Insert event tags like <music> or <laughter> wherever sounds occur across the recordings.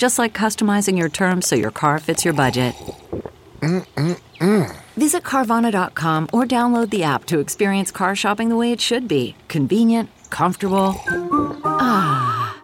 Just like customizing your terms so your car fits your budget. Mm-mm-mm. Visit Carvana.com or download the app to experience car shopping the way it should be convenient, comfortable. Ah.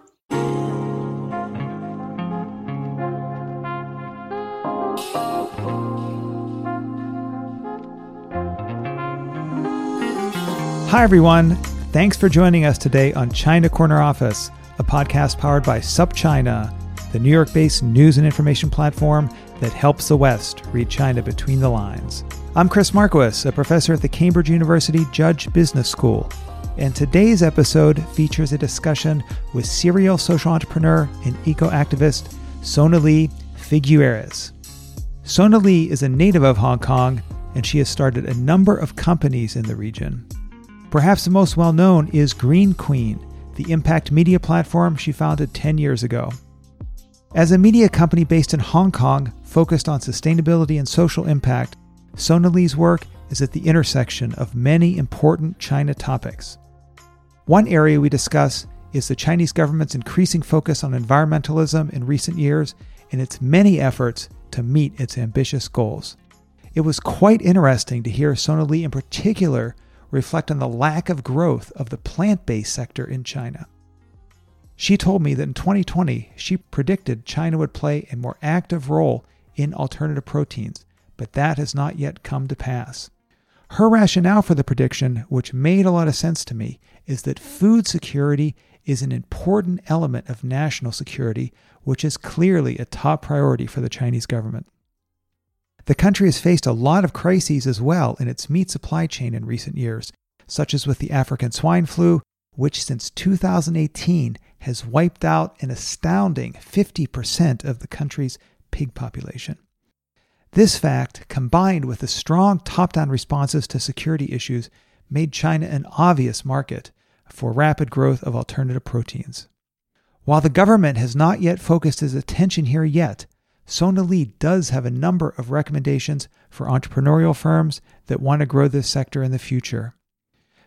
Hi, everyone. Thanks for joining us today on China Corner Office, a podcast powered by SupChina, the New York based news and information platform that helps the West read China between the lines. I'm Chris Marquis, a professor at the Cambridge University Judge Business School. And today's episode features a discussion with serial social entrepreneur and eco activist Sonalie Figueiras. Sonalie is a native of Hong Kong, and she has started a number of companies in the region. Perhaps the most well known is Green Queen, the impact media platform she founded 10 years ago. As a media company based in Hong Kong focused on sustainability and social impact, Sonalie's work is at the intersection of many important China topics. One area we discuss is the Chinese government's increasing focus on environmentalism in recent years and its many efforts to meet its ambitious goals. It was quite interesting to hear Sonalie in particular reflect on the lack of growth of the plant based sector in China. She told me that in 2020, she predicted China would play a more active role in alternative proteins, but that has not yet come to pass. Her rationale for the prediction, which made a lot of sense to me, is that food security is an important element of national security, which is clearly a top priority for the Chinese government. The country has faced a lot of crises as well in its meat supply chain in recent years, such as with the African swine flu, which since 2018 has wiped out an astounding 50% of the country's pig population. This fact, combined with the strong top down responses to security issues, made China an obvious market for rapid growth of alternative proteins. While the government has not yet focused its attention here yet, Sonalie does have a number of recommendations for entrepreneurial firms that want to grow this sector in the future.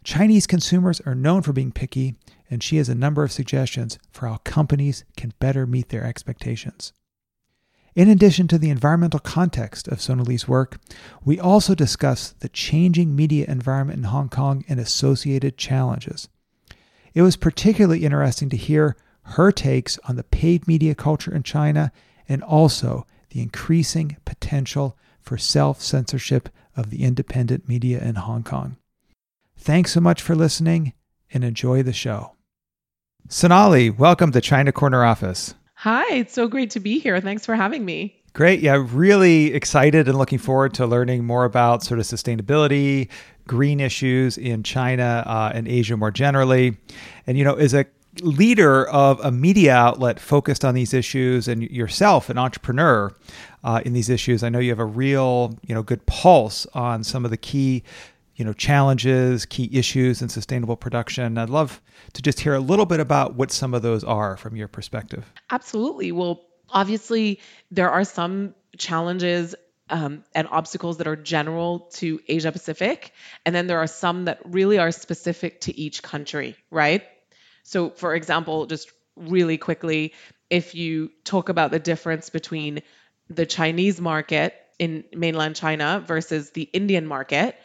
Chinese consumers are known for being picky, and she has a number of suggestions for how companies can better meet their expectations. In addition to the environmental context of Sonalie's work, we also discuss the changing media environment in Hong Kong and associated challenges. It was particularly interesting to hear her takes on the paid media culture in China and also the increasing potential for self censorship of the independent media in Hong Kong. Thanks so much for listening and enjoy the show. Sonalie, welcome to China Corner Office. Hi, it's so great to be here. Thanks for having me. Great. Yeah, really excited and looking forward to learning more about sort of sustainability, green issues in China uh, and Asia more generally. And, you know, as a leader of a media outlet focused on these issues and yourself an entrepreneur uh, in these issues i know you have a real you know good pulse on some of the key you know challenges key issues in sustainable production. I'd love to just hear a little bit about what some of those are from your perspective. Absolutely. Well obviously there are some challenges um, and obstacles that are general to asia pacific and then there are some that really are specific to each country right? So, for example, just really quickly, if you talk about the difference between the Chinese market in mainland China versus the Indian market,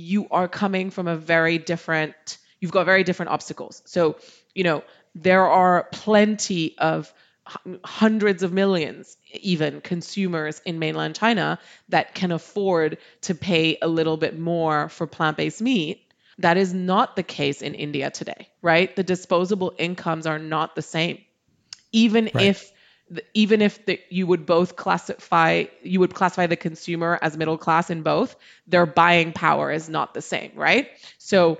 you are coming from a very different, you've got very different obstacles. So, you know, there are plenty of hundreds of millions even consumers in mainland China that can afford to pay a little bit more for plant-based meat that is not the case in India today right the disposable incomes are not the same even right. if even if the, you would both classify you would classify the consumer as middle class in both their buying power is not the same right so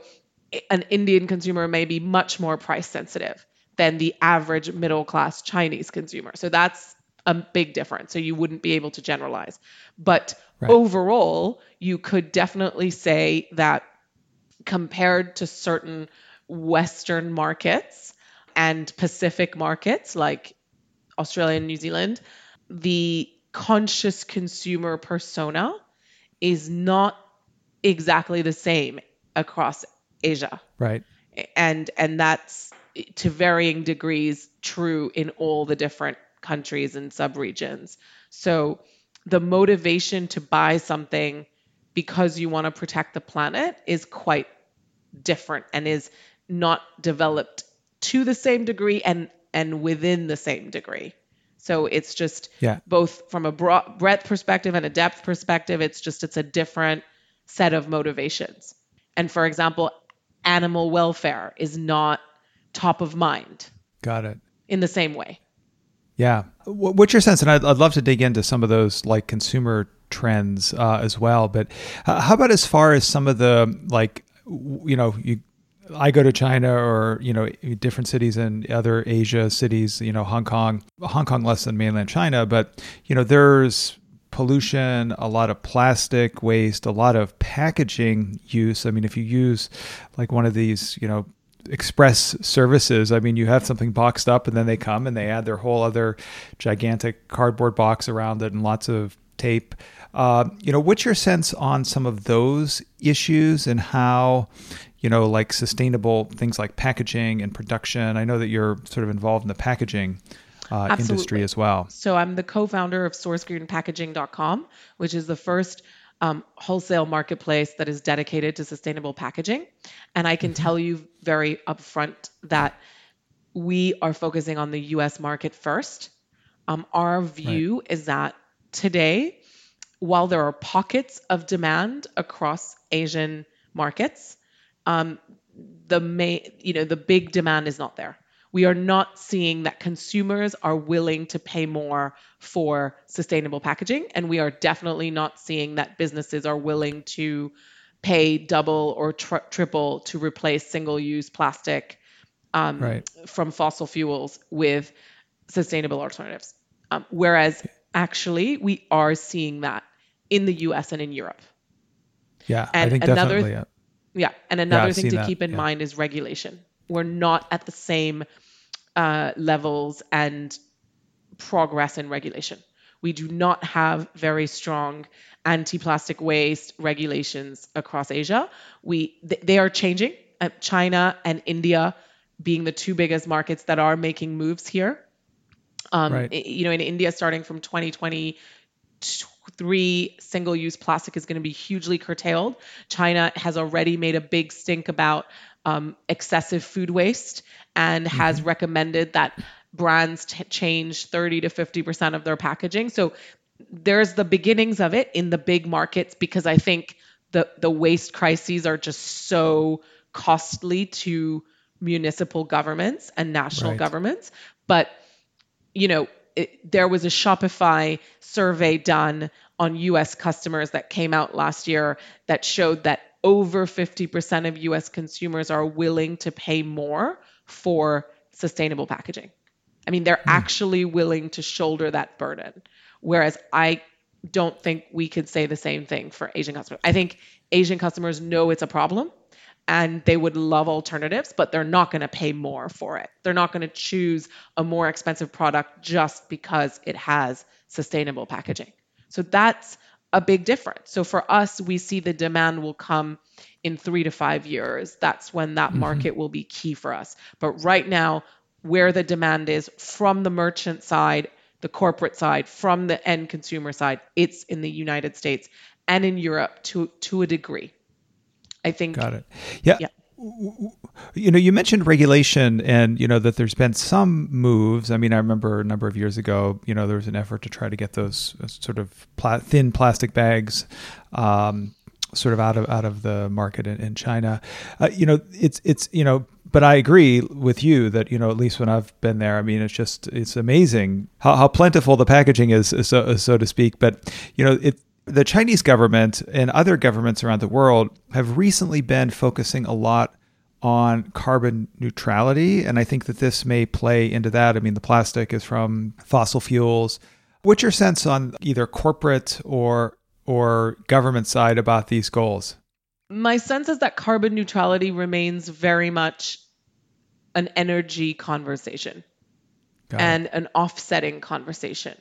an indian consumer may be much more price sensitive than the average middle class Chinese consumer. So that's a big difference. So you wouldn't be able to generalize. But right. overall, you could definitely say that compared to certain Western markets and Pacific markets like Australia and New Zealand, the conscious consumer persona is not exactly the same across Asia. Right. And and that's to varying degrees true in all the different countries and subregions. So the motivation to buy something because you want to protect the planet is quite different and is not developed to the same degree and and within the same degree. So it's just yeah. both from a broad, breadth perspective and a depth perspective. It's just it's a different set of motivations. And for example, animal welfare is not top of mind. Got it. In the same way. Yeah. What's your sense? And I'd, I'd love to dig into some of those like consumer trends uh, as well. But uh, how about as far as some of the like, you know, you I go to China or you know different cities in other Asia cities, you know Hong Kong, Hong Kong less than mainland China, but you know there's pollution, a lot of plastic waste, a lot of packaging use. I mean, if you use like one of these, you know, express services. I mean, you have something boxed up and then they come and they add their whole other gigantic cardboard box around it and lots of tape. Uh, you know, what's your sense on some of those issues and how, you know, like sustainable things like packaging and production? I know that you're sort of involved in the packaging. Uh, industry as well. So I'm the co-founder of SourceGreenPackaging.com, which is the first um, wholesale marketplace that is dedicated to sustainable packaging. And I can mm-hmm. tell you very upfront that we are focusing on the US market first. Um, our view right. is that today, while there are pockets of demand across Asian markets, um, the main, you know, the big demand is not there we are not seeing that consumers are willing to pay more for sustainable packaging. And we are definitely not seeing that businesses are willing to pay double or tri- triple to replace single use plastic um, right. from fossil fuels with sustainable alternatives. Um, whereas actually, we are seeing that in the US and in Europe. Yeah, and I think another, definitely. Yeah. and another yeah, thing to that. keep in yeah. mind is regulation we're not at the same uh, levels and progress in regulation. We do not have very strong anti-plastic waste regulations across Asia. We th- they are changing. Uh, China and India being the two biggest markets that are making moves here. Um, right. You know, in India, starting from 2023, single-use plastic is going to be hugely curtailed. China has already made a big stink about um, excessive food waste and mm-hmm. has recommended that brands t- change 30 to 50% of their packaging. So there's the beginnings of it in the big markets because I think the the waste crises are just so costly to municipal governments and national right. governments. But you know, it, there was a Shopify survey done on US customers that came out last year that showed that over 50% of US consumers are willing to pay more for sustainable packaging. I mean, they're mm. actually willing to shoulder that burden. Whereas I don't think we could say the same thing for Asian customers. I think Asian customers know it's a problem and they would love alternatives, but they're not going to pay more for it. They're not going to choose a more expensive product just because it has sustainable packaging. So that's a big difference. So for us, we see the demand will come in three to five years. That's when that mm-hmm. market will be key for us. But right now, where the demand is from the merchant side, the corporate side, from the end consumer side, it's in the United States and in Europe to to a degree. I think. Got it. Yeah. yeah. you know, you mentioned regulation and, you know, that there's been some moves. I mean, I remember a number of years ago, you know, there was an effort to try to get those uh, sort of pla- thin plastic bags um, sort of out of out of the market in, in China. Uh, you know, it's it's you know, but I agree with you that you know at least when I've been there, I mean, it's just it's amazing how, how plentiful the packaging is, so so to speak. But you know, it the Chinese government and other governments around the world have recently been focusing a lot on carbon neutrality. And I think that this may play into that. I mean, the plastic is from fossil fuels. What's your sense on either corporate or or government side about these goals? My sense is that carbon neutrality remains very much an energy conversation and an offsetting conversation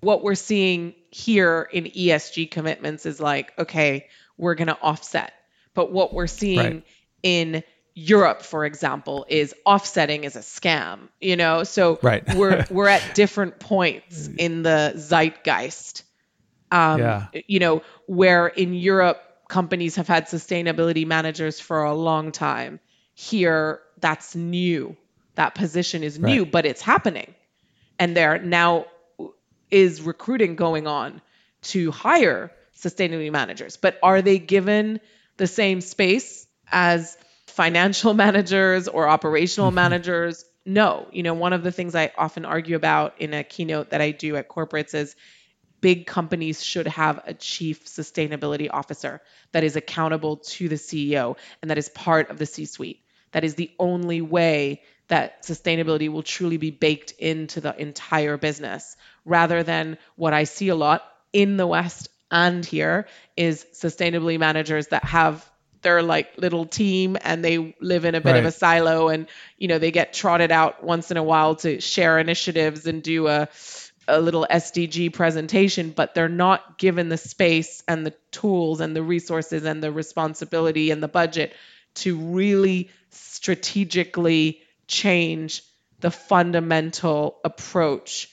what we're seeing here in ESG commitments is like, okay, we're going to offset. But what we're seeing right. in Europe, for example, is offsetting is a scam, you know? So right. we're we're <laughs> at different points in the zeitgeist. Um, yeah. you know, where in Europe companies have had sustainability managers for a long time. Here that's new. That position is new, right. but it's happening. And they're now is recruiting going on to hire sustainability managers, but are they given the same space as financial <laughs> managers or operational mm-hmm. managers? No. You know, one of the things I often argue about in a keynote that I do at corporates is big companies should have a chief sustainability officer that is accountable to the CEO and that is part of the C suite. That is the only way that sustainability will truly be baked into the entire business rather than what I see a lot in the West and here is sustainability managers that have their like little team and they live in a bit right. of a silo and you know they get trotted out once in a while to share initiatives and do a a little SDG presentation but they're not given the space and the tools and the resources and the responsibility and the budget to really strategically change the fundamental approach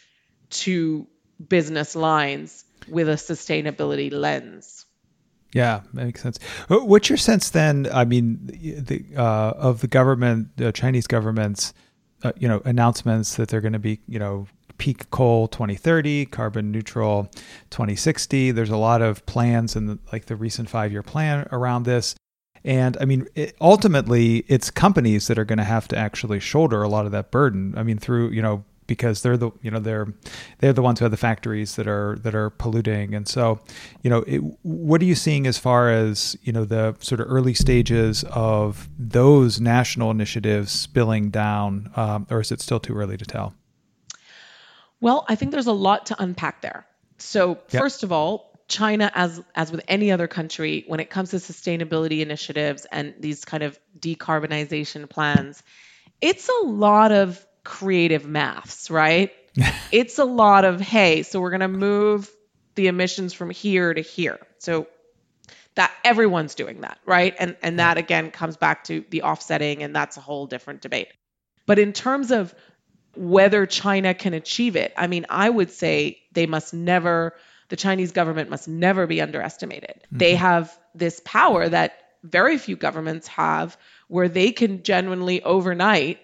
to business lines with a sustainability lens. Yeah, makes sense. What's your sense then? I mean, the, uh, of the government, the Chinese government's, uh, you know, announcements that they're going to be, you know, peak coal 2030, carbon neutral 2060. There's a lot of plans in the, like the recent five year plan around this. And I mean, it, ultimately, it's companies that are going to have to actually shoulder a lot of that burden. I mean, through you know because they're the you know they're they're the ones who have the factories that are that are polluting and so you know it, what are you seeing as far as you know the sort of early stages of those national initiatives spilling down um, or is it still too early to tell well i think there's a lot to unpack there so yep. first of all China, as as with any other country, when it comes to sustainability initiatives and these kind of decarbonization plans, it's a lot of creative maths, right? <laughs> it's a lot of, hey, so we're going to move the emissions from here to here. So that everyone's doing that, right? And and that again comes back to the offsetting and that's a whole different debate. But in terms of whether China can achieve it, I mean, I would say they must never the Chinese government must never be underestimated. Mm-hmm. They have this power that very few governments have where they can genuinely overnight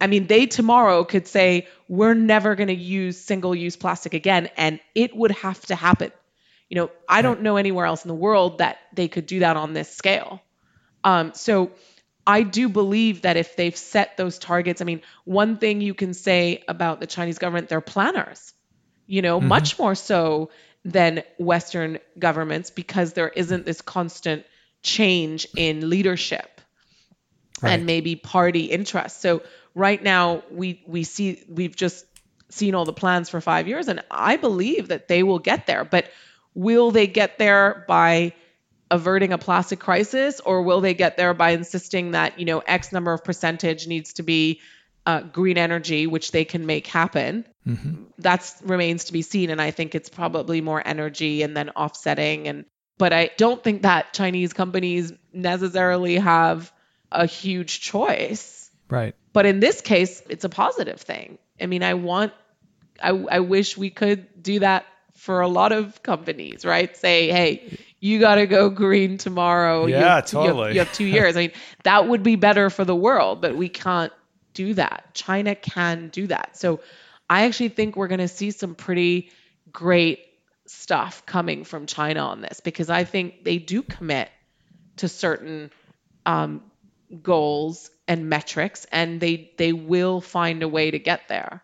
I mean, they tomorrow could say, we're never going to use single use plastic again, and it would have to happen. You know, I don't know anywhere else in the world that they could do that on this scale. Um, so I do believe that if they've set those targets, I mean, one thing you can say about the Chinese government, they're planners, you know, mm-hmm. much more so than Western governments because there isn't this constant change in leadership right. and maybe party interest. So right now we we see we've just seen all the plans for 5 years and I believe that they will get there but will they get there by averting a plastic crisis or will they get there by insisting that you know x number of percentage needs to be uh, green energy which they can make happen mm-hmm. that remains to be seen and i think it's probably more energy and then offsetting and but i don't think that chinese companies necessarily have a huge choice right but in this case, it's a positive thing. I mean, I want, I, I wish we could do that for a lot of companies, right? Say, hey, you got to go green tomorrow. You Yeah, have- you have- totally. You have two years. I mean, that would be better for the world, but we can't do that. China can do that. So I actually think we're going to see some pretty great stuff coming from China on this because I think they do commit to certain um, goals and metrics, and they they will find a way to get there.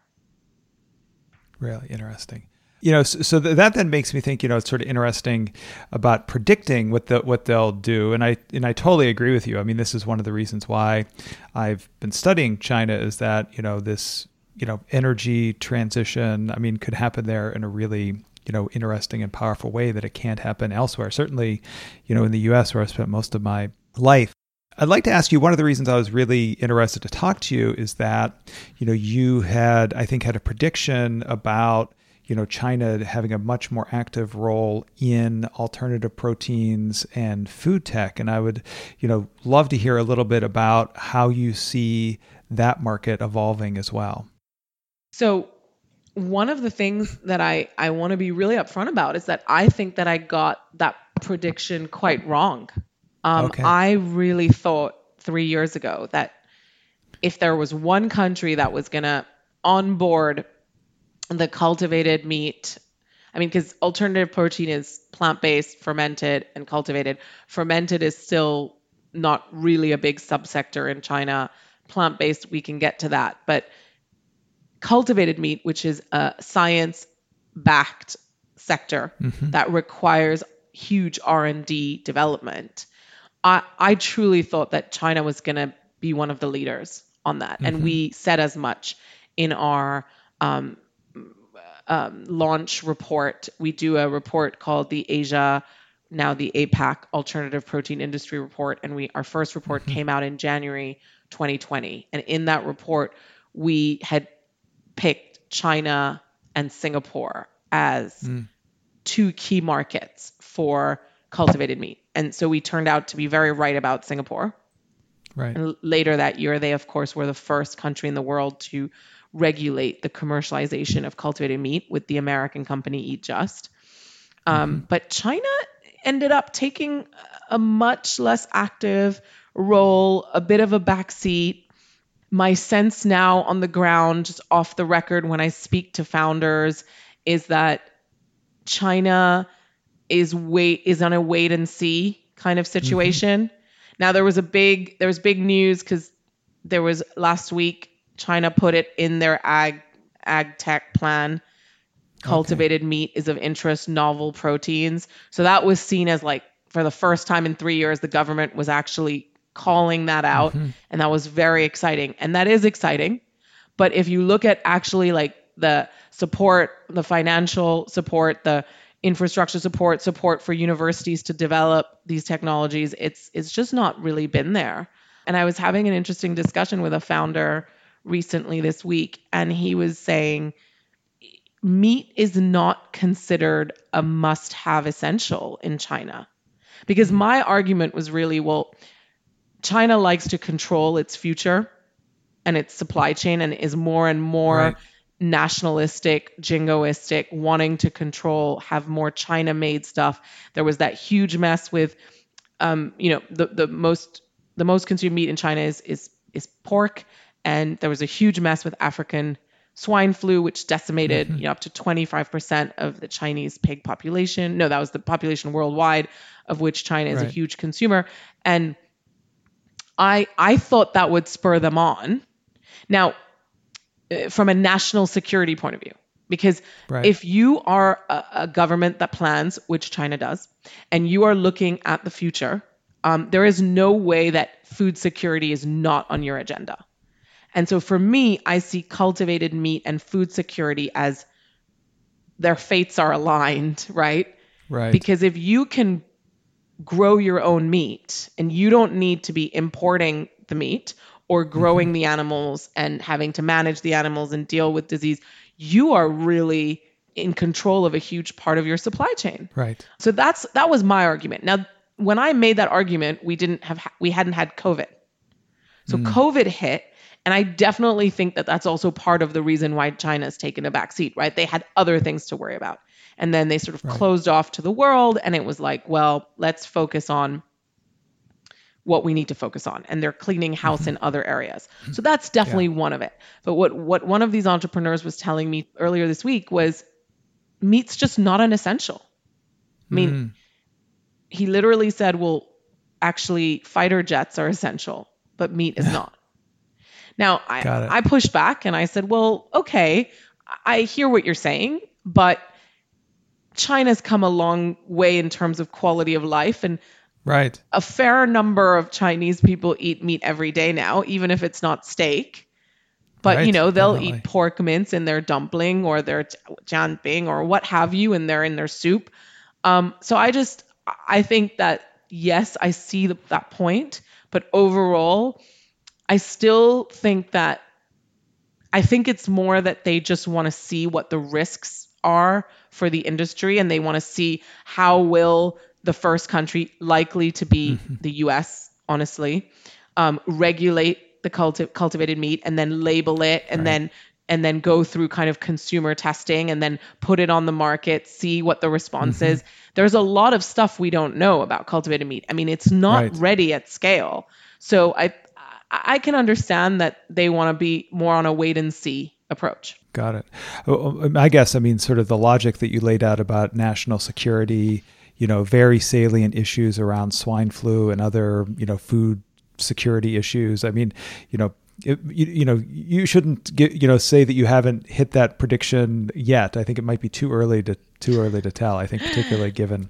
Really interesting. You know, so, so that then makes me think. You know, it's sort of interesting about predicting what the what they'll do, and I and I totally agree with you. I mean, this is one of the reasons why I've been studying China is that you know this you know energy transition. I mean, could happen there in a really you know interesting and powerful way that it can't happen elsewhere. Certainly, you know, in the U.S. where I spent most of my life. I'd like to ask you one of the reasons I was really interested to talk to you is that you know you had I think had a prediction about you know China having a much more active role in alternative proteins and food tech and I would you know love to hear a little bit about how you see that market evolving as well. So one of the things that I, I want to be really upfront about is that I think that I got that prediction quite wrong. Um, Okay. I really thought three years ago that if there was one country that was going to onboard the cultivated meat, I mean, because alternative protein is plant based, fermented, and cultivated. Fermented is still not really a big subsector in China. Plant based, we can get to that. But cultivated meat, which is a science backed sector that requires huge R&D development. I, I truly thought that China was going to be one of the leaders on that. And we said as much in our um, um, launch report. We do a report called the Asia, now the APAC Alternative Protein Industry Report. And we our first report came out in January 2020. And in that report, we had picked China and Singapore as two key markets for cultivated meat. And so we turned out to be very right about Singapore. Right. And later that year, they, of course, were the first country in the world to regulate the commercialization of cultivated meat with the American company Eat Just. Um, But China ended up taking a much less active role, a bit of a backseat. My sense now on the ground, just off the record, when I speak to founders, is that China is wait is on a wait and see kind of situation. Now there was a big there was big news because there was last week China put it in their ag ag tech plan. Cultivated meat is of interest, novel proteins. So that was seen as like for the first time in three years, the government was actually calling that out, mm-hmm. and that was very exciting. And that is exciting. But if you look at actually like the support, the financial support, the infrastructure support, support for universities to develop these technologies, it's it's just not really been there. And I was having an interesting discussion with a founder recently this week, and he was saying meat is not considered a must-have essential in China. Because my argument was really, well, China likes to control its future and its supply chain and is more and more Right. nationalistic, jingoistic, wanting to control, have more China made stuff. There was that huge mess with um, you know, the, the most the most consumed meat in China is is is pork. And there was a huge mess with African swine flu, which decimated you know, up to 25% of the Chinese pig population. No, that was the population worldwide, of which China is a huge consumer. And I I thought that would spur them on. Now, uh, from a national security point of view, because Right. if you are a, a government that plans, which China does, and you are looking at the future, um, there is no way that food security is not on your agenda. And so for me, I see cultivated meat and food security as their fates are aligned, right? Right. Because if you can grow your own meat and you don't need to be importing the meat or mm-hmm. growing the animals and having to manage the animals and deal with disease, you are really in control of a huge part of your supply chain. right. So that's that was my argument. Now, when I made that argument, we didn't have we hadn't had COVID. So mm. COVID hit, and I definitely think that that's also part of the reason why China's taken a back seat, right? They had other things to worry about. And then they sort of closed off to the world. And it was like, well, let's focus on what we need to focus on. And they're cleaning house in mm-hmm. other areas. So that's definitely one of it. But what what one of these entrepreneurs was telling me earlier this week was meat's just not an essential. I mean mm. he literally said well actually fighter jets are essential but meat is <laughs> not now I, I pushed back and i said well okay i hear what you're saying but china's come a long way in terms of quality of life and Right. a fair number of Chinese people eat meat every day now, even if it's not steak. But you know, they'll definitely. eat pork mince in their dumpling or their jianbing or what have you, and they're in their soup. Um, so I just, I think that yes, I see the, that point, but overall, I still think that I think it's more that they just want to see what the risks are for the industry and they want to see how will the first country likely to be the US honestly um, regulate the culti- cultivated meat and then label it and then and then go through kind of consumer testing and then put it on the market see what the response is. There's a lot of stuff we don't know about cultivated meat. I mean it's not Right. ready at scale. So i i can understand that they want to be more on a wait and see approach Got it. Oh, um, I guess, I mean, sort of the logic that you laid out about national security, you know, very salient issues around swine flu and other, you know, food security issues. I mean, you know, it, you, you know, you shouldn't get, you know, say that you haven't hit that prediction yet. I think it might be too early to too early to tell. I think particularly <laughs> given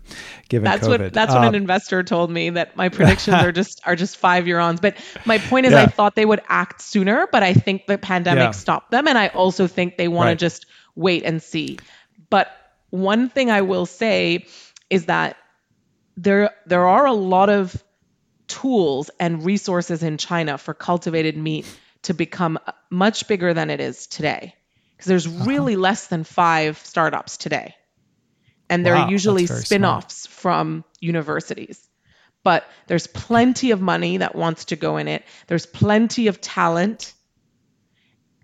given that's COVID. what that's what an Um, investor told me that my predictions are <laughs> just are just five year ons. But my point is, I thought they would act sooner, but I think the pandemic Yeah. stopped them, and I also think they want Right. to just wait and see. But one thing I will say is that there there are a lot of tools and resources in China for cultivated meat to become much bigger than it is today. Because there's Uh-huh. really less than five startups today. And they're Wow, usually very smart. from universities. But there's plenty of money that wants to go in it, there's plenty of talent.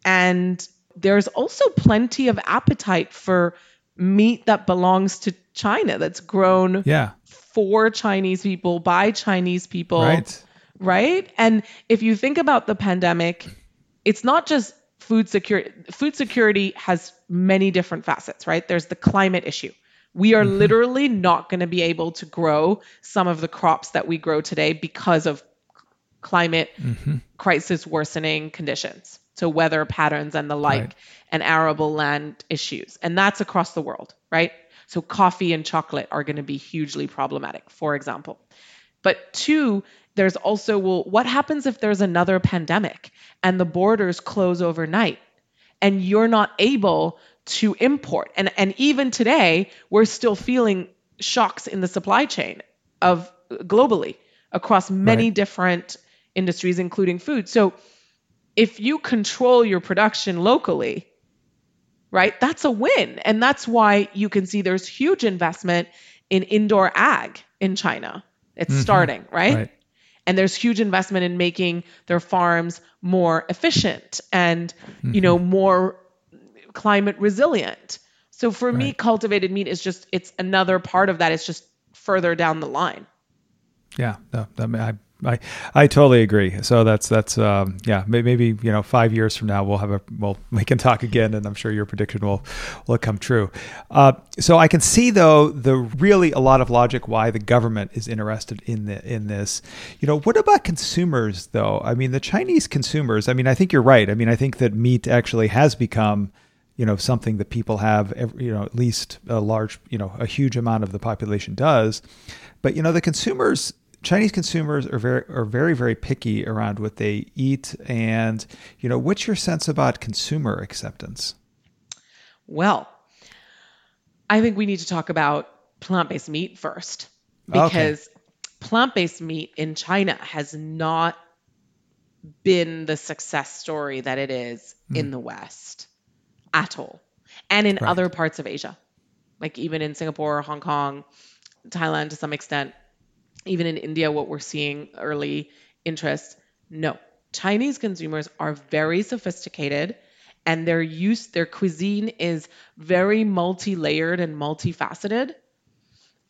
And there's also plenty of appetite for meat that belongs to China that's grown yeah. for Chinese people by Chinese people. Right. Right? And if you think about the pandemic, it's not just food security. Food security has many different facets, right? There's the climate issue. We are mm-hmm. literally not going to be able to grow some of the crops that we grow today because of climate mm-hmm. crisis worsening conditions. So weather patterns and the like Right. and arable land issues. And that's across the world, right? So coffee and chocolate are going to be hugely problematic, for example. But two, there's also, well, what happens if there's another pandemic and the borders close overnight and you're not able to import? And, and even today, we're still feeling shocks in the supply chain of globally across many Right. different industries, including food. So if you control your production locally, right, that's a win. And that's why you can see there's huge investment in indoor ag in China. It's mm-hmm. starting, right? Right. And there's huge investment in making their farms more efficient and, you know, mm-hmm. more climate resilient. So for me, cultivated meat is just it's another part of that. It's just further down the line. Yeah, no, I, I, I, I totally agree. So that's that's um, yeah, may- maybe you know five years from now we'll have a well <laughs> we can talk again, and I'm sure your prediction will will come true. Uh, so I can see though the really a lot of logic why the government is interested in the in this. You know, what about consumers though? I mean, the Chinese consumers. I mean, I think you're right. I mean, I think that meat actually has become you know something that people have ev- you know at least a large you know a huge amount of the population does. But you know the consumers chinese consumers are very are very very picky around what they eat. And you know what's your sense about consumer acceptance? Well, I think we need to talk about plant based meat first. Okay. because plant based meat in China has not been the success story that it is hmm. in the West at all, and in Right. other parts of Asia, like even in Singapore, Hong Kong, Thailand to some extent, even in India, what we're seeing early interest. No, Chinese consumers are very sophisticated and their use their cuisine is very multi-layered and multifaceted.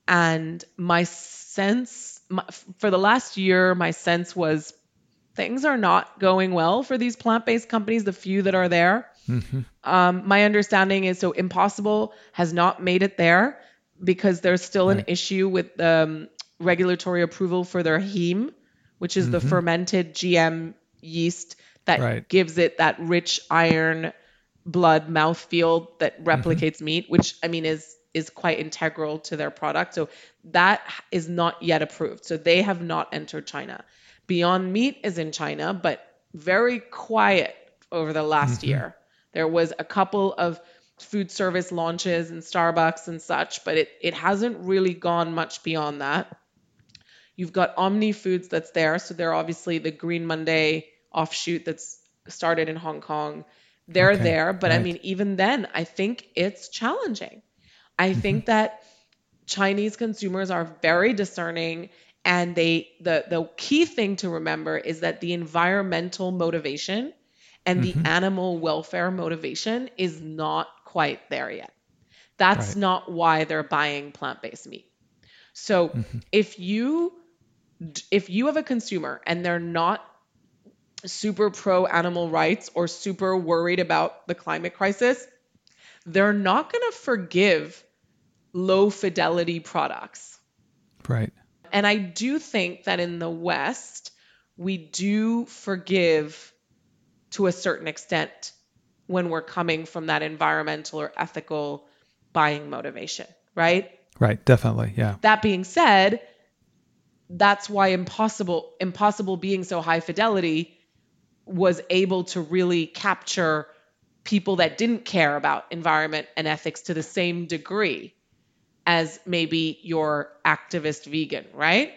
And my sense my, for the last year, my sense was things are not going well for these plant-based companies, the few that are there. Mm-hmm. Um, my understanding is so Impossible has not made it there because there's still right. an issue with um, regulatory approval for their heme, which is mm-hmm. the fermented GM yeast that right. gives it that rich iron blood mouthfeel that mm-hmm. replicates mm-hmm. meat, which I mean is is quite integral to their product. So that is not yet approved. So they have not entered China. Beyond Meat is in China, but very quiet over the last mm-hmm. year. There was a couple of food service launches and Starbucks and such, but it, it hasn't really gone much beyond that. You've got Omni Foods that's there. So they're obviously the Green Monday offshoot that's started in Hong Kong. They're okay, there. But right. I mean, even then, I think it's challenging. I mm-hmm. think that Chinese consumers are very discerning and they the the key thing to remember is that the environmental motivation and mm-hmm. the animal welfare motivation is not quite there yet. That's right. not why they're buying plant-based meat. So mm-hmm. if you if you have a consumer and they're not super pro animal rights or super worried about the climate crisis, they're not going to forgive low fidelity products. Right. And I do think that in the West, we do forgive to a certain extent when we're coming from that environmental or ethical buying motivation, right? Right, definitely. Yeah. That being said, that's why impossible impossible being so high fidelity was able to really capture people that didn't care about environment and ethics to the same degree as maybe your activist vegan, right?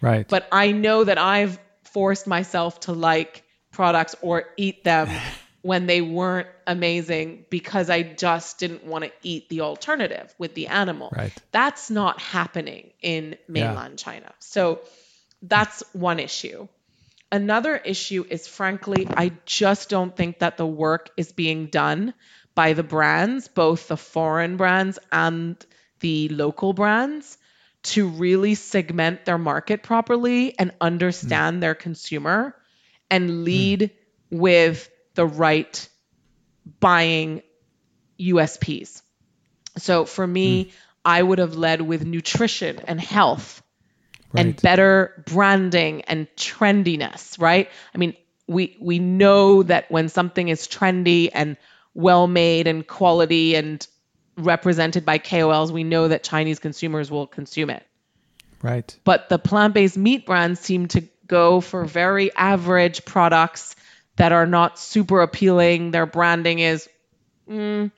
Right. But I know that I've forced myself to like products or eat them <laughs> when they weren't amazing because I just didn't want to eat the alternative with the animal. Right. That's not happening in mainland yeah. China. So that's one issue. Another issue is frankly, I just don't think that the work is being done by the brands, both the foreign brands and the local brands, to really segment their market properly and understand mm. their consumer and lead mm. with the right buying USPs. So for me, mm. I would have led with nutrition and health right. and better branding and trendiness, right? I mean, we we know that when something is trendy and well made and quality and represented by KOLs, we know that Chinese consumers will consume it. Right. But the plant-based meat brands seem to go for very average products that are not super appealing. Their branding is, mm.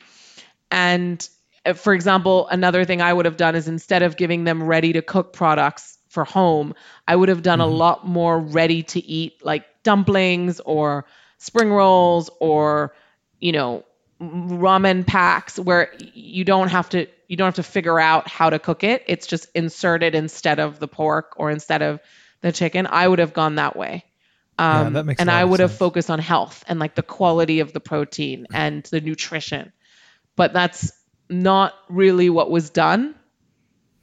and uh, for example, another thing I would have done is instead of giving them ready to cook products for home, I would have done mm-hmm. a lot more ready to eat, like dumplings or spring rolls or, you know, ramen packs where you don't have to you don't have to figure out how to cook it. It's just inserted instead of the pork or instead of the chicken. I would have gone that way. Um, yeah, that makes and I would have focused on health and like the quality of the protein and the nutrition. But that's not really what was done.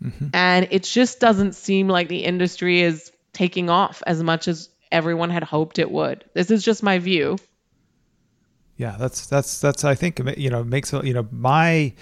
Mm-hmm. And it just doesn't seem like the industry is taking off as much as everyone had hoped it would. This is just my view. Yeah, that's that's that's I think you know makes you know my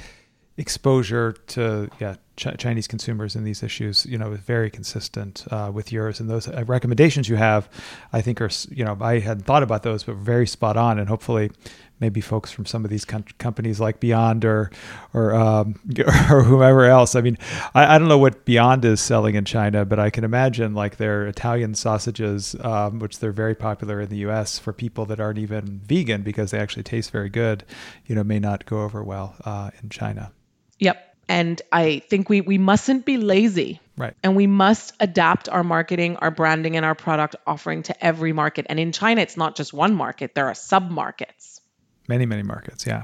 exposure to yeah Ch- Chinese consumers in these issues, you know, very consistent uh, with yours. And those uh, recommendations you have, I think, are you know, I hadn't thought about those, but very spot on. And hopefully, maybe folks from some of these com- companies like Beyond or or um, <laughs> or whomever else. I mean, I, I, don't know what Beyond is selling in China, but I can imagine like their Italian sausages, um, which they're very popular in the U.S. for people that aren't even vegan because they actually taste very good. You know, may not go over well uh, in China. Yep. And I think we we mustn't be lazy. Right. And we must adapt our marketing, our branding, and our product offering to every market. And in China, it's not just one market, there are sub markets. Many, many markets, yeah.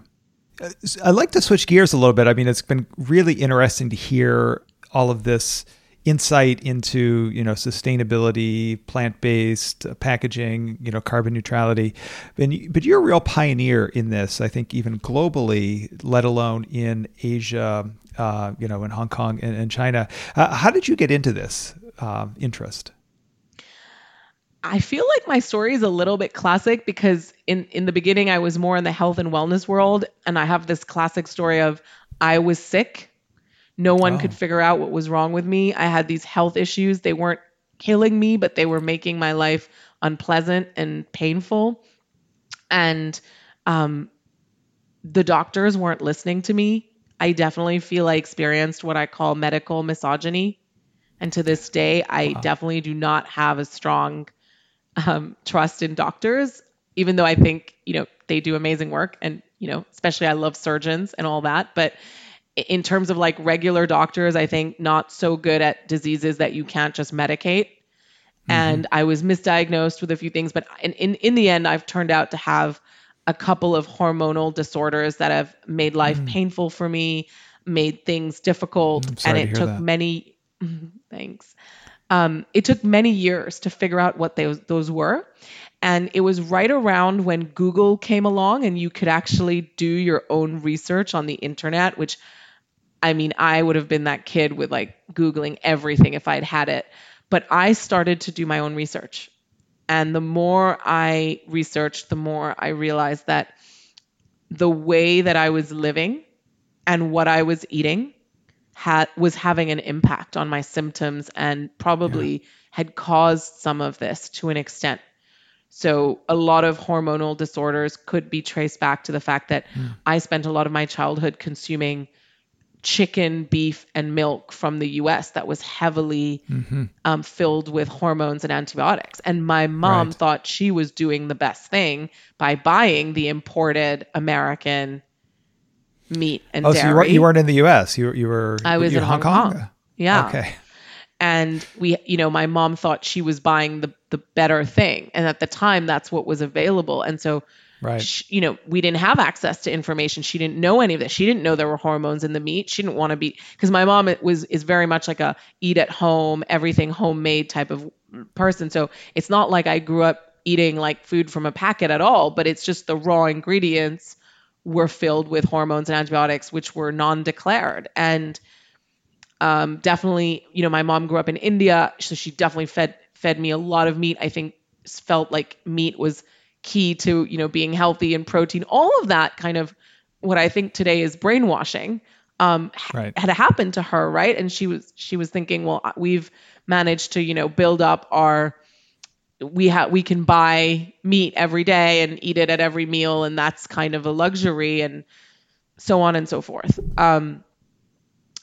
Uh, I'd like to switch gears a little bit. I mean, it's been really interesting to hear all of this insight into you know sustainability, plant based uh, packaging, you know carbon neutrality. But you're a real pioneer in this. I think even globally, let alone in Asia, uh, you know, in Hong Kong and, and China. Uh, how did you get into this uh, interest? I feel like my story is a little bit classic because in in the beginning I was more in the health and wellness world and I have this classic story of I was sick. No one oh. could figure out what was wrong with me. I had these health issues. They weren't killing me, but they were making my life unpleasant and painful. And um, the doctors weren't listening to me. I definitely feel I experienced what I call medical misogyny. And to this day, I wow. definitely do not have a strong um, trust in doctors, even though I think, you know, they do amazing work. And, you know, especially I love surgeons and all that. But in terms of like regular doctors, I think not so good at diseases that you can't just medicate. Mm-hmm. And I was misdiagnosed with a few things, but in, in, in the end, I've turned out to have a couple of hormonal disorders that have made life mm. painful for me, made things difficult, and it to took that. many <laughs> thanks. Um, it took many years to figure out what those those were, and it was right around when Google came along and you could actually do your own research on the internet, which I mean, I would have been that kid with like Googling everything if I'd had it. But I started to do my own research. And the more I researched, the more I realized that the way that I was living and what I was eating had was having an impact on my symptoms and probably yeah. had caused some of this to an extent. So a lot of hormonal disorders could be traced back to the fact that mm. I spent a lot of my childhood consuming chicken, beef, and milk from the US that was heavily mm-hmm. um, filled with hormones and antibiotics. And my mom right. thought she was doing the best thing by buying the imported American meat and oh, dairy. so you weren't, you weren't in the U.S. You you were. I was in Hong Kong. Kong. Yeah. Okay. And we, you know, my mom thought she was buying the the better thing, and at the time, that's what was available. And so, right. She, you know, we didn't have access to information. She didn't know any of this. She didn't know there were hormones in the meat. She didn't want to be because my mom was is very much like a eat at home, everything homemade type of person. So it's not like I grew up eating like food from a packet at all, but it's just the raw ingredients were filled with hormones and antibiotics, which were non-declared. And um, definitely, you know, my mom grew up in India, so she definitely fed fed me a lot of meat. I think felt like meat was key to you know being healthy and protein. All of that kind of what I think today is brainwashing um, right. had happened to her, right? And she was she was thinking, well, we've managed to you know build up our we have we can buy meat every day and eat it at every meal and that's kind of a luxury and so on and so forth um,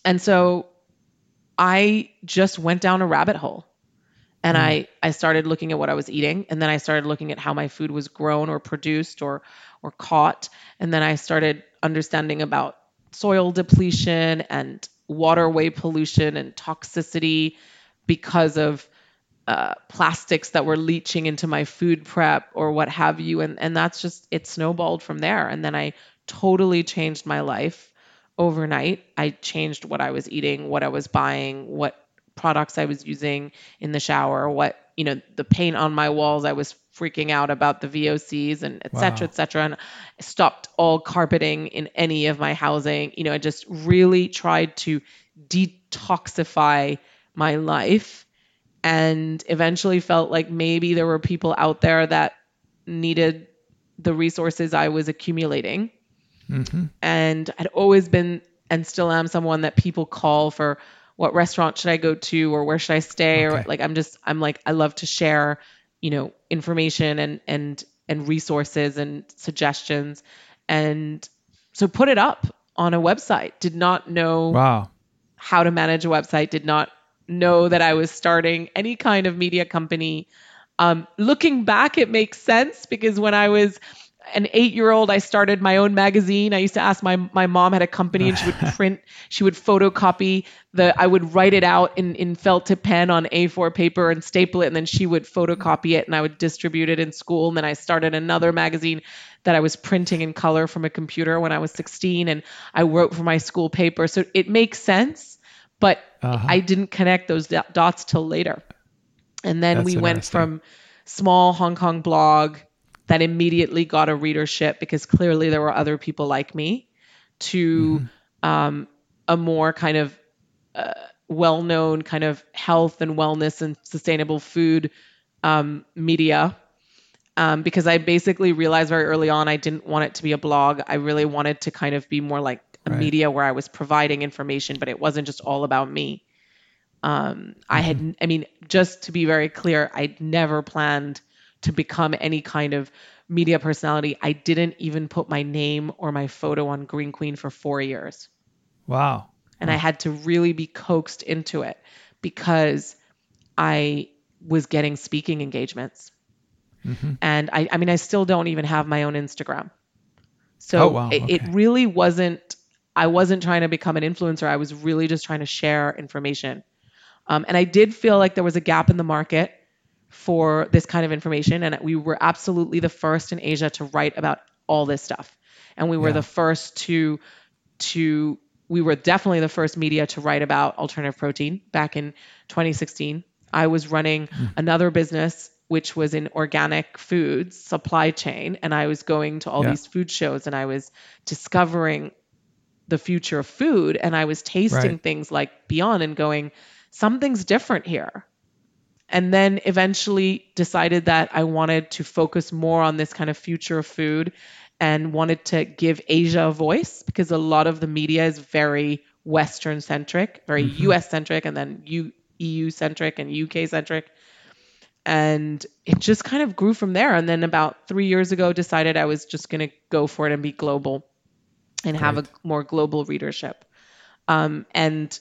and so i just went down a rabbit hole and mm. i i started looking at what i was eating and then i started looking at how my food was grown or produced or or caught and then i started understanding about soil depletion and waterway pollution and toxicity because of uh, plastics that were leaching into my food prep or what have you. And, and that's just, it snowballed from there. And then I totally changed my life overnight. I changed what I was eating, what I was buying, what products I was using in the shower, what, you know, the paint on my walls. I was freaking out about the VOCs and et cetera, wow. et cetera. And stopped all carpeting in any of my housing. You know, I just really tried to detoxify my life and eventually felt like maybe there were people out there that needed the resources I was accumulating. Mm-hmm. And I'd always been and still am someone that people call for what restaurant should I go to or where should I stay okay. or like I'm just I'm like I love to share, you know, information and and and resources and suggestions and so put it up on a website. Did not know wow. how to manage a website, did not know that I was starting any kind of media company. Um, looking back, it makes sense because when I was an eight year old, I started my own magazine. I used to ask my my mom had a company and she would <laughs> print, she would photocopy the, I would write it out in, in felt tip pen on A4 paper and staple it. And then she would photocopy it and I would distribute it in school. And then I started another magazine that I was printing in color from a computer when I was 16 and I wrote for my school paper. So it makes sense but Uh-huh. I didn't connect those dots till later. And then That's we went from small Hong Kong blog that immediately got a readership because clearly there were other people like me to Mm-hmm. um, a more kind of uh, well-known kind of health and wellness and sustainable food um, media um, because I basically realized very early on I didn't want it to be a blog. I really wanted to kind of be more like a Right. media where I was providing information, but it wasn't just all about me. Um, I had, I mean, just to be very clear, I'd never planned to become any kind of media personality. I didn't even put my name or my photo on Green Queen for four years Wow. and I had to really be coaxed into it because I was getting speaking engagements. Mm-hmm. And I, I mean, I still don't even have my own Instagram. So Oh, wow. it, it really wasn't, I wasn't trying to become an influencer. I was really just trying to share information. Um, and I did feel like there was a gap in the market for this kind of information. And we were absolutely the first in Asia to write about all this stuff. And we were Yeah. the first to, to, we were definitely the first media to write about alternative protein back in 2016. I was running Hmm. another business which was in organic foods supply chain and I was going to all Yeah. these food shows and I was discovering the future of food and I was tasting Right. things like Beyond and going something's different here. And then eventually decided that I wanted to focus more on this kind of future of food and wanted to give Asia a voice because a lot of the media is very Western centric, very US centric, and then U- EU centric and UK centric. And it just kind of grew from there. And then about three years ago, decided I was just going to go for it and be global and have a more global readership. Um, and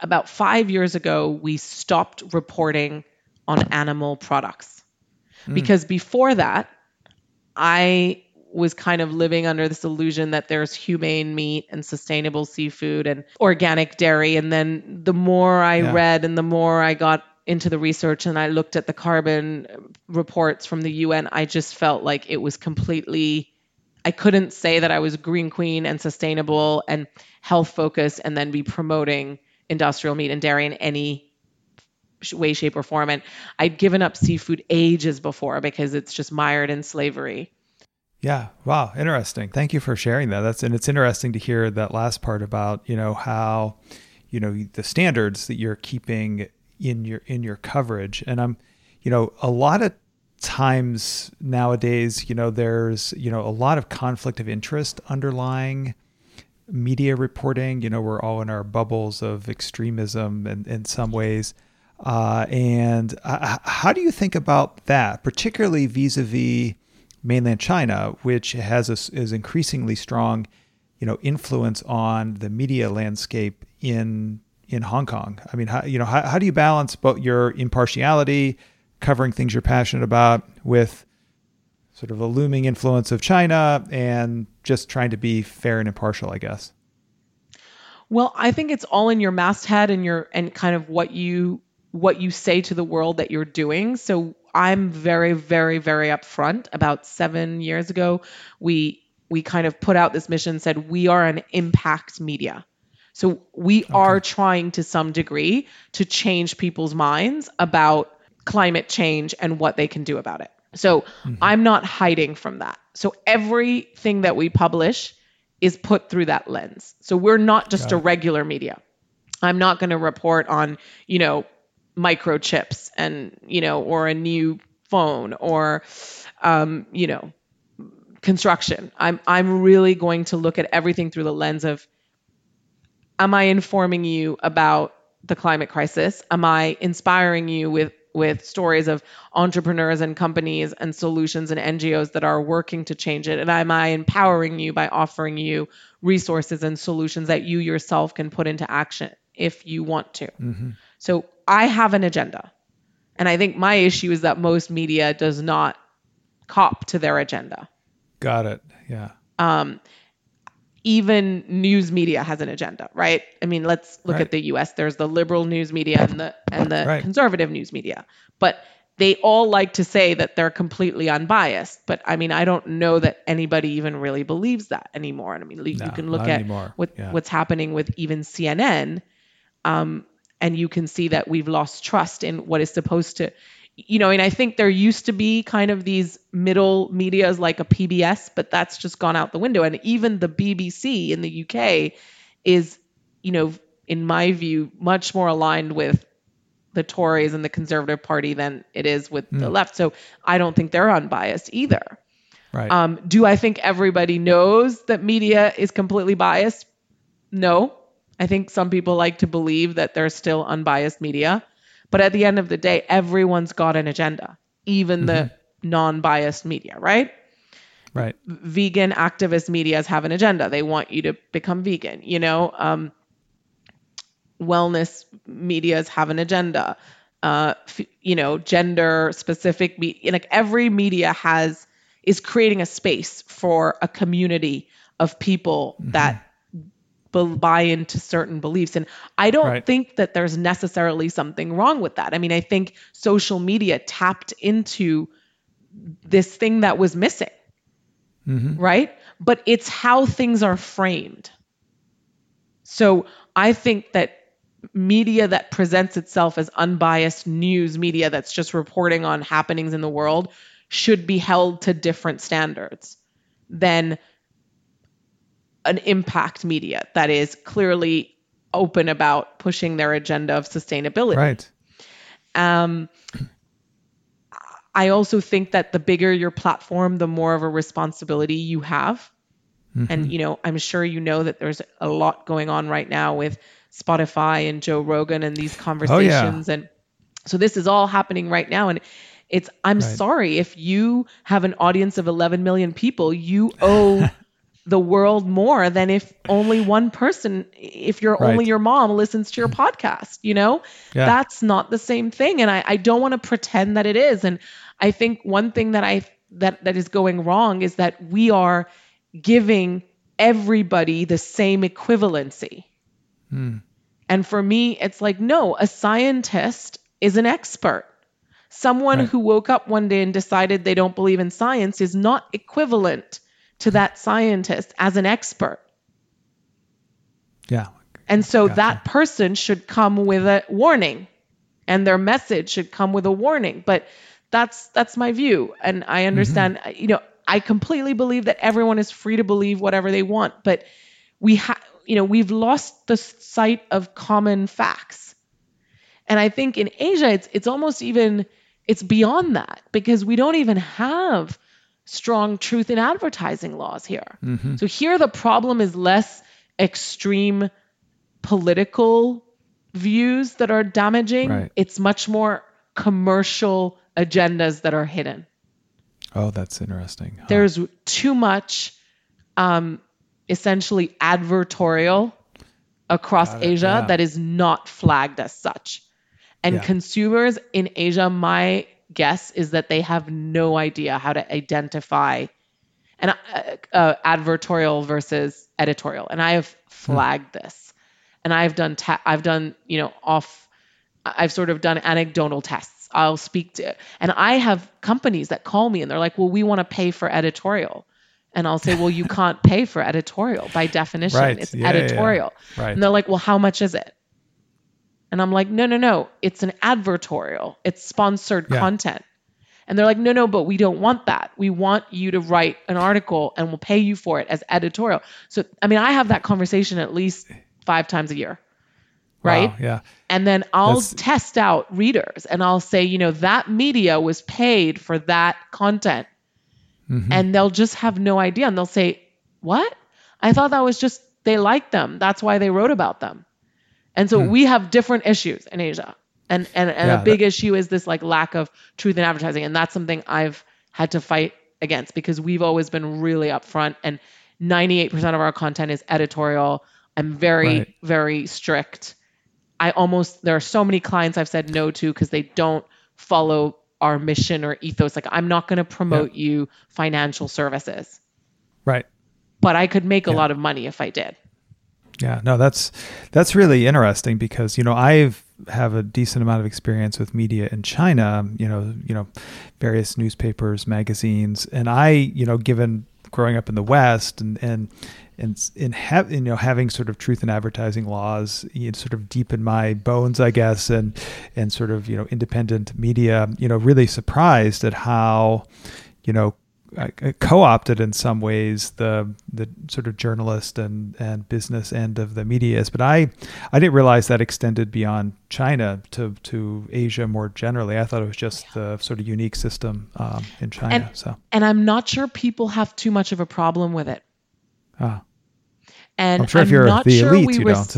about five years ago, we stopped reporting on animal products hmm. because before that, I was kind of living under this illusion that there's humane meat and sustainable seafood and organic dairy. And then the more I Yeah. read and the more I got into the research and I looked at the carbon reports from the UN, I just felt like it was completely I couldn't say that I was green queen and sustainable and health focused and then be promoting industrial meat and dairy in any way, shape, or form. And I'd given up seafood ages before because it's just mired in slavery. Yeah. Wow. Interesting. Thank you for sharing that. That's and it's interesting to hear that last part about you know how you know the standards that you're keeping in your in your coverage. And I'm you know a lot of times nowadays you know there's you know a lot of conflict of interest underlying media reporting. You know we're all in our bubbles of extremism and in some ways. Uh, and uh, how do you think about that, particularly vis-a-vis mainland China, which has a, is increasingly strong, you know, influence on the media landscape in in Hong Kong? I mean, how, you know, how, how do you balance both your impartiality, covering things you're passionate about, with sort of a looming influence of China and just trying to be fair and impartial, I guess. Well, I think it's all in your masthead and your and kind of what you what you say to the world that you're doing. So I'm very, very, very upfront. About seven years ago, we we kind of put out this mission said we are an impact media. So we are trying to some degree to change people's minds about climate change and what they can do about it. So mm-hmm. I'm not hiding from that. So everything that we publish is put through that lens. So we're not just a regular media. I'm not going to report on, you know, microchips and, you know, or a new phone or, um, you know, construction. I'm I'm really going to look at everything through the lens of am I informing you about the climate crisis? Am I inspiring you with with stories of entrepreneurs and companies and solutions and NGOs that are working to change it? And am I empowering you by offering you resources and solutions that you yourself can put into action if you want to? So I have an agenda. And I think my issue is that most media does not cop to their agenda. Got it. Yeah. even news media has an agenda, right? I mean, let's look Right. at the US. There's the liberal news media and the and the Right. conservative news media. But they all like to say that they're completely unbiased, but I mean, I don't know that anybody even really believes that anymore. And I mean, you can look at what Yeah. what's happening with even CNN. Um, and you can see that we've lost trust in what is supposed to you know, and I think there used to be kind of these middle medias like a PBS, but that's just gone out the window. And even the BBC in the UK is, you know, in my view, much more aligned with the Tories and the Conservative Party than it is with mm. the hmm. left. So I don't think they're unbiased either. Right. Um, do I think everybody knows that media is completely biased? No. I think some people like to believe that there's still unbiased media. But at the end of the day, everyone's got an agenda, even mm-hmm. the non biased media, right? Right. Vegan activist medias have an agenda. They want you to become vegan, you know? Um, wellness medias have an agenda. Uh, f- you know, gender specific, me- like every media has is creating a space for a community of people mm-hmm. that buy into certain beliefs. And I don't right. think that there's necessarily something wrong with that. I mean, I think social media tapped into this thing that was missing, mm-hmm. right? But it's how things are framed. So I think that media that presents itself as unbiased news media that's just reporting on happenings in the world should be held to different standards than an impact media that is clearly open about pushing their agenda of sustainability. Right. Um, I also think that the bigger your platform, the more of a responsibility you have. Mm-hmm. And you know, I'm sure you know that there's a lot going on right now with Spotify and Joe Rogan and these conversations oh, yeah. and so this is all happening right now and it's I'm right. sorry if you have an audience of 11 million people, you owe <laughs> the world more than if only one person if you're right. only your mom listens to your podcast you know yeah. that's not the same thing and i, I don't want to pretend that it is and i think one thing that i that that is going wrong is that we are giving everybody the same equivalency hmm. and for me it's like no a scientist is an expert someone right. who woke up one day and decided they don't believe in science is not equivalent to that scientist as an expert. Yeah. And so gotcha. that person should come with a warning and their message should come with a warning. But that's that's my view. And I understand, mm-hmm. you know, I completely believe that everyone is free to believe whatever they want, but we have you know, we've lost the sight of common facts. And I think in Asia it's it's almost even it's beyond that because we don't even have strong truth in advertising laws here. Mm-hmm. So here the problem is less extreme political views that are damaging. Right. It's much more commercial agendas that are hidden. Oh, that's interesting. Huh. There's too much um, essentially advertorial across Asia yeah. that is not flagged as such. And yeah. consumers in Asia, my guess is that they have no idea how to identify an uh, uh, advertorial versus editorial. And I have flagged hmm. this, and I've done ta- I've done you know off. I've sort of done anecdotal tests. I'll speak to, and I have companies that call me and they're like, "Well, we want to pay for editorial." And I'll say, well, you <laughs> can't pay for editorial by definition. Right. It's yeah, editorial. Yeah. Right. And they're like, well, how much is it? And I'm like, no, no, no, it's an advertorial, it's sponsored yeah. content. And they're like, no, no, but we don't want that. We want you to write an article and we'll pay you for it as editorial. So, I mean, I have that conversation at least five times a year. Right. Wow, yeah. And then I'll That's... test out readers and I'll say, you know, that media was paid for that content. Mm-hmm. And they'll just have no idea. And they'll say, what? I thought that was just they liked them. That's why they wrote about them. And so hmm. we have different issues in Asia. And and, and yeah, a big that, issue is this like lack of truth in advertising. And that's something I've had to fight against because we've always been really upfront and 98% of our content is editorial. I'm very, right. very strict. I almost there are so many clients I've said no to because they don't follow our mission or ethos. Like I'm not going to promote yeah. you financial services. Right. But I could make yeah. a lot of money if I did. Yeah, no, that's that's really interesting because you know I've have a decent amount of experience with media in China. You know, you know, various newspapers, magazines, and I, you know, given growing up in the West and and and in have you know having sort of truth in advertising laws you know, sort of deep in my bones, I guess, and and sort of you know independent media, you know, really surprised at how you know co-opted in some ways the the sort of journalist and and business end of the media is but i i didn't realize that extended beyond china to to asia more generally. I thought it was just the sort of unique system um, in china and, so. and i'm not sure people have too much of a problem with it. Ah. and i'm sure I'm if you're not the sure elite we you don't.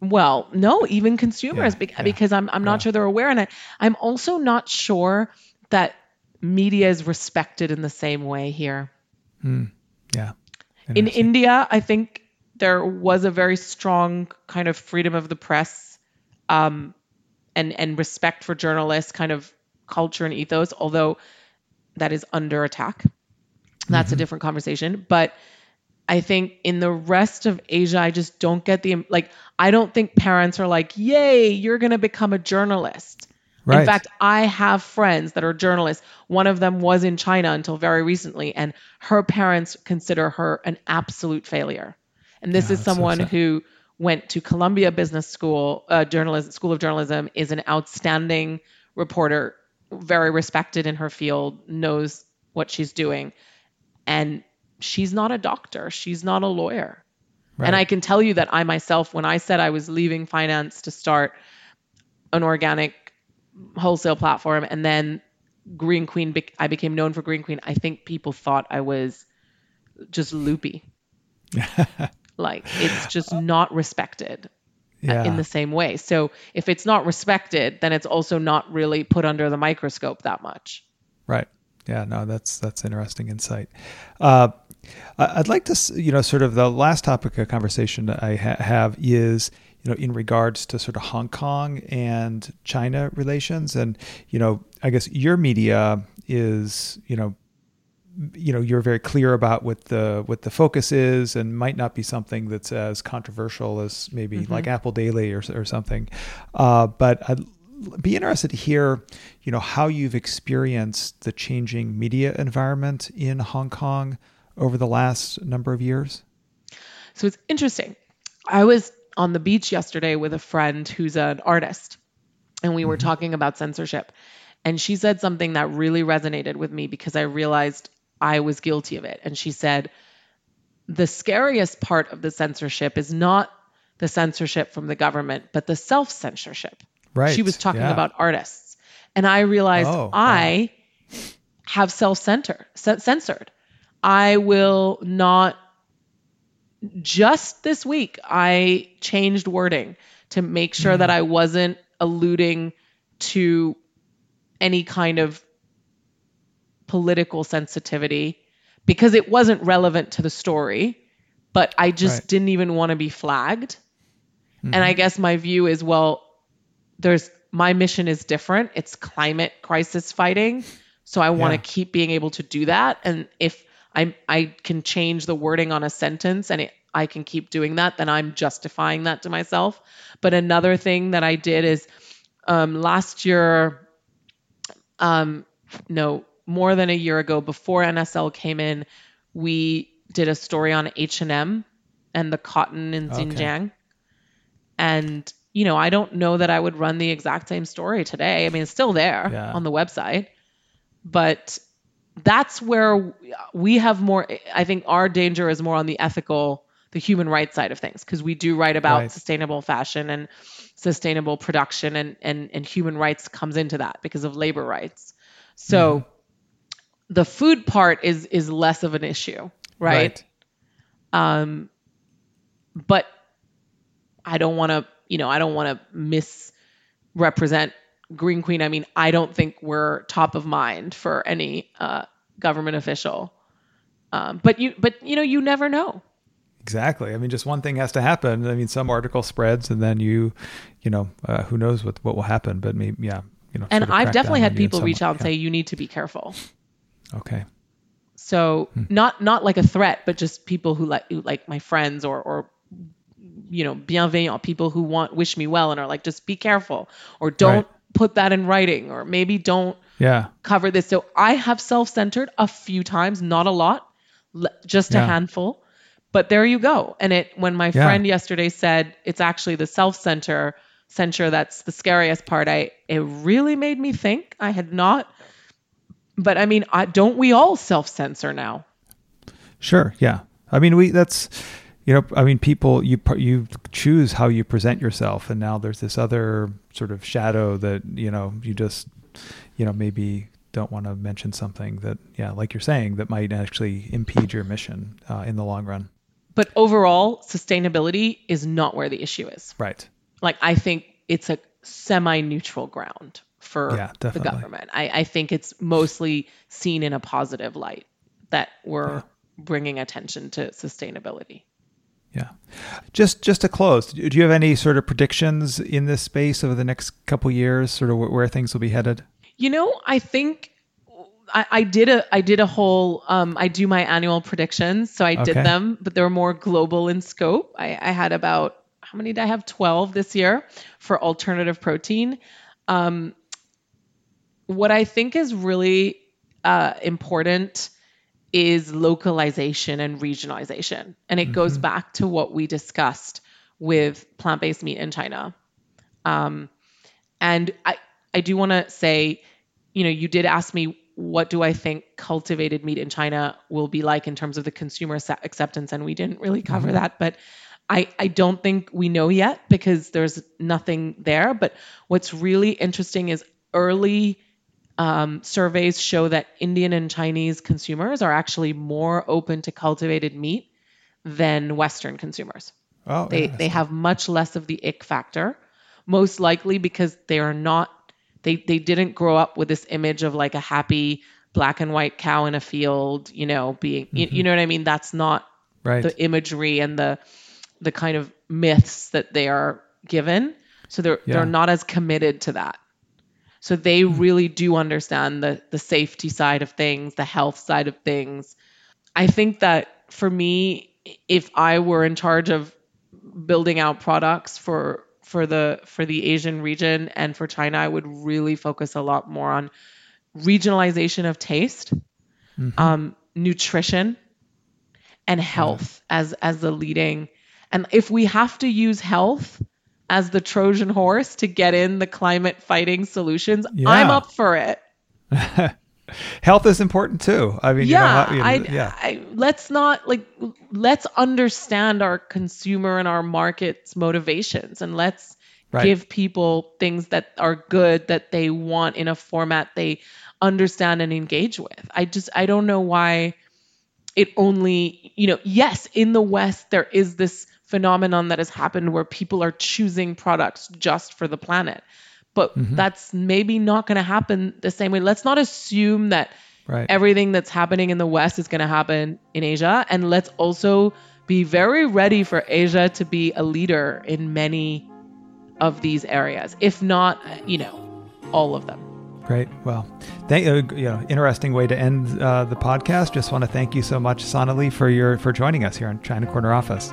well no even consumers Yeah, bec- yeah, because i'm, I'm not yeah. sure they're aware and I, i'm also not sure that media is respected in the same way here yeah in India, I think there was a very strong kind of freedom of the press um, and and respect for journalists, kind of culture and ethos. Although that is under attack, that's a different conversation. But I think in the rest of Asia, I just don't get the like. I don't think parents are like, "Yay, you're going to become a journalist." Right. In fact, I have friends that are journalists. One of them was in China until very recently, and her parents consider her an absolute failure. And this Yeah, is that's so someone who went to Columbia Business School, uh, journalism, School of Journalism, is an outstanding reporter, very respected in her field, knows what she's doing, and she's not a doctor. She's not a lawyer. And I can tell you that I myself, when I said I was leaving finance to start an organic wholesale platform and then Green Queen, bec- I became known for Green Queen, I think people thought I was just loopy. <laughs> like it's just not respected uh, yeah in the same way. So if it's not respected, then it's also not really put under the microscope that much. Right. Yeah. No, that's that's interesting insight. Uh, I'd like to, s- you know, sort of the last topic of conversation that I ha- have is, you know, in regards to sort of Hong Kong and China relations, and you know, I guess your media is, you know, you know you're very clear about what the what the focus is and might not be something that's as controversial as maybe like Apple Daily or or something. Uh, but I'd be interested to hear you know how you've experienced the changing media environment in Hong Kong over the last number of years. So it's interesting. I was on the beach yesterday with a friend who's an artist, and we were mm-hmm. talking about censorship. And she said something that really resonated with me because I realized I was guilty of it. And she said, The scariest part of the censorship is not the censorship from the government, but the self censorship. Right, She was talking yeah. about artists. And I realized Oh, wow. I have self censored. I will not just this week I changed wording to make sure that mm. I wasn't alluding to any kind of political sensitivity because it wasn't relevant to the story, but I just Right. didn't even want to be flagged. And I mm-hmm. guess my view is well, there's my mission is different. It's climate crisis fighting. So I want to Yeah. keep being able to do that. And if I I can change the wording on a sentence and it, I can keep doing that, then I'm justifying that to myself. But another thing that I did is um, last year, um, no, more than a year ago, before NSL came in, we did a story on H and M and the cotton in Okay. Xinjiang. And you know, I don't know that I would run the exact same story today. I mean, it's still there Yeah. on the website, but that's where we have more. I think our danger is more on the ethical, the human rights side of things, because we do write about Right. sustainable fashion and sustainable production, and and and human rights comes into that because of labor rights. So the food part is is less of an issue, right? Um, but I don't want to, you know, I don't want to misrepresent Green Queen. I mean, I don't think we're top of mind for any uh, government official. Um, but you, but you know, you never know. Exactly. I mean, just one thing has to happen. I mean, some article spreads, and then you, you know, uh, who knows what what will happen? But maybe, yeah, you know. And sort of I've definitely had on you in people reach out and Yeah. say you need to be careful. okay. So Hmm. not not like a threat, but just people who like like my friends or or you know bienveillant people who want wish me well and are like just be careful or don't Right. Put that in writing or maybe don't Yeah. cover this. So I have self-centered a few times, not a lot. just a Yeah. handful. But there you go. And it when my Yeah. friend yesterday said it's actually the self center censure that's the scariest part, I it really made me think. I had not but I mean, I, don't we all self censor now? Sure. Yeah. I mean, we that's you know, I mean, people you you choose how you present yourself, and now there's this other sort of shadow that you know you just you know maybe don't want to mention something that yeah, like you're saying, that might actually impede your mission uh, in the long run. But overall, sustainability is not where the issue is. Right. Like I think it's a semi-neutral ground for Yeah, the government. I, I think it's mostly seen in a positive light that we're bringing attention to sustainability. Yeah. Just just to close, do you have any sort of predictions in this space over the next couple years, sort of where things will be headed? You know, I think I, I did a I did a whole um, I do my annual predictions, so I did them, but they were more global in scope. I, I had about how many did I have? Twelve this year for alternative protein. Um, what I think is really uh, important is localization and regionalization, and it goes back to what we discussed with plant-based meat in China. Um, and I, I do want to say, you know, you did ask me what do I think cultivated meat in China will be like in terms of the consumer acceptance, and we didn't really cover that, but I, I don't think we know yet because there's nothing there. But what's really interesting is early um, surveys show that Indian and Chinese consumers are actually more open to cultivated meat than Western consumers. Oh, They they have much less of the ick factor, most likely because they are not they they didn't grow up with this image of like a happy black and white cow in a field, you know, being you, you know what I mean. That's not right. the imagery and the the kind of myths that they are given. So they're Yeah. they're not as committed to that. So they really do understand the the safety side of things, the health side of things. I think that for me, if I were in charge of building out products for for the for the Asian region and for China, I would really focus a lot more on regionalization of taste, um, nutrition, and health as as the leading. And if we have to use health as the Trojan horse to get in the climate fighting solutions, I'm up for it. <laughs> Health is important too. I mean, yeah, you know, I, you know, yeah, I let's not like let's understand our consumer and our market's motivations and let's Right. give people things that are good that they want in a format they understand and engage with. I just I don't know why it only, you know, yes, in the West there is this phenomenon that has happened where people are choosing products just for the planet. But Mm-hmm. that's maybe not going to happen the same way. Let's not assume that right. everything that's happening in the West is going to happen in Asia. And let's also be very ready for Asia to be a leader in many of these areas, if not, you know, all of them. Great. Well, thank uh, you. Know, interesting way to end uh, the podcast. Just want to thank you so much, Sonalie, for your for joining us here on China Corner Office.